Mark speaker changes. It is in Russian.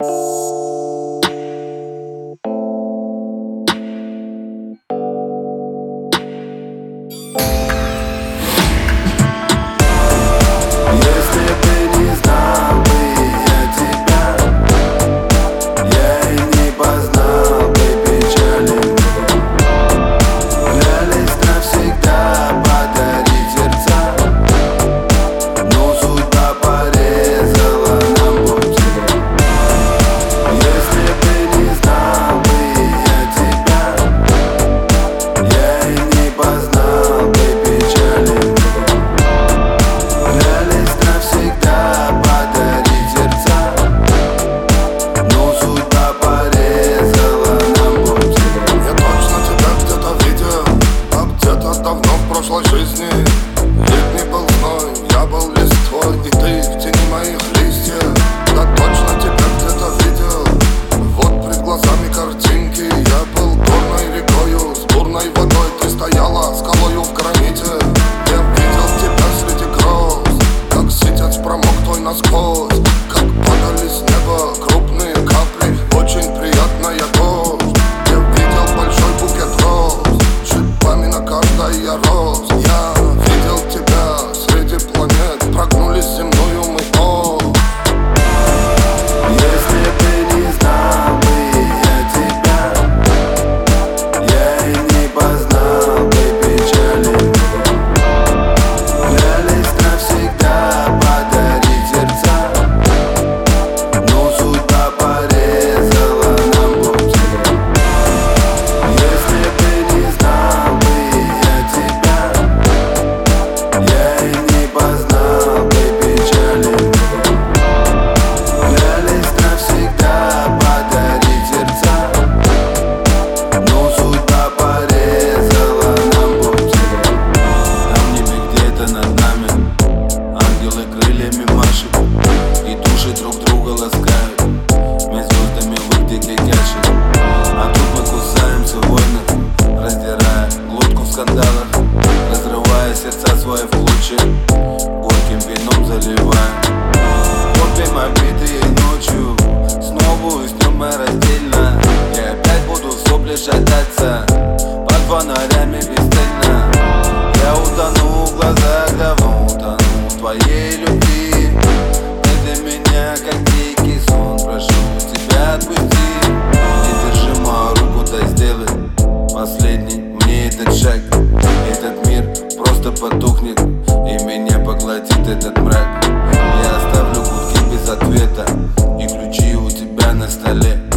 Speaker 1: you
Speaker 2: моей жизни. Нет не был мной, я был листвой И ты в тени моих листьев. Так точно тебя
Speaker 1: своих лучи Горьким вином заливаем. Копим обиды ночью Снова уснем мы раздельно. Я опять буду в сопли шататься будто потухнет И меня поглотит этот мрак. Я оставлю гудки без ответа И ключи у тебя на столе.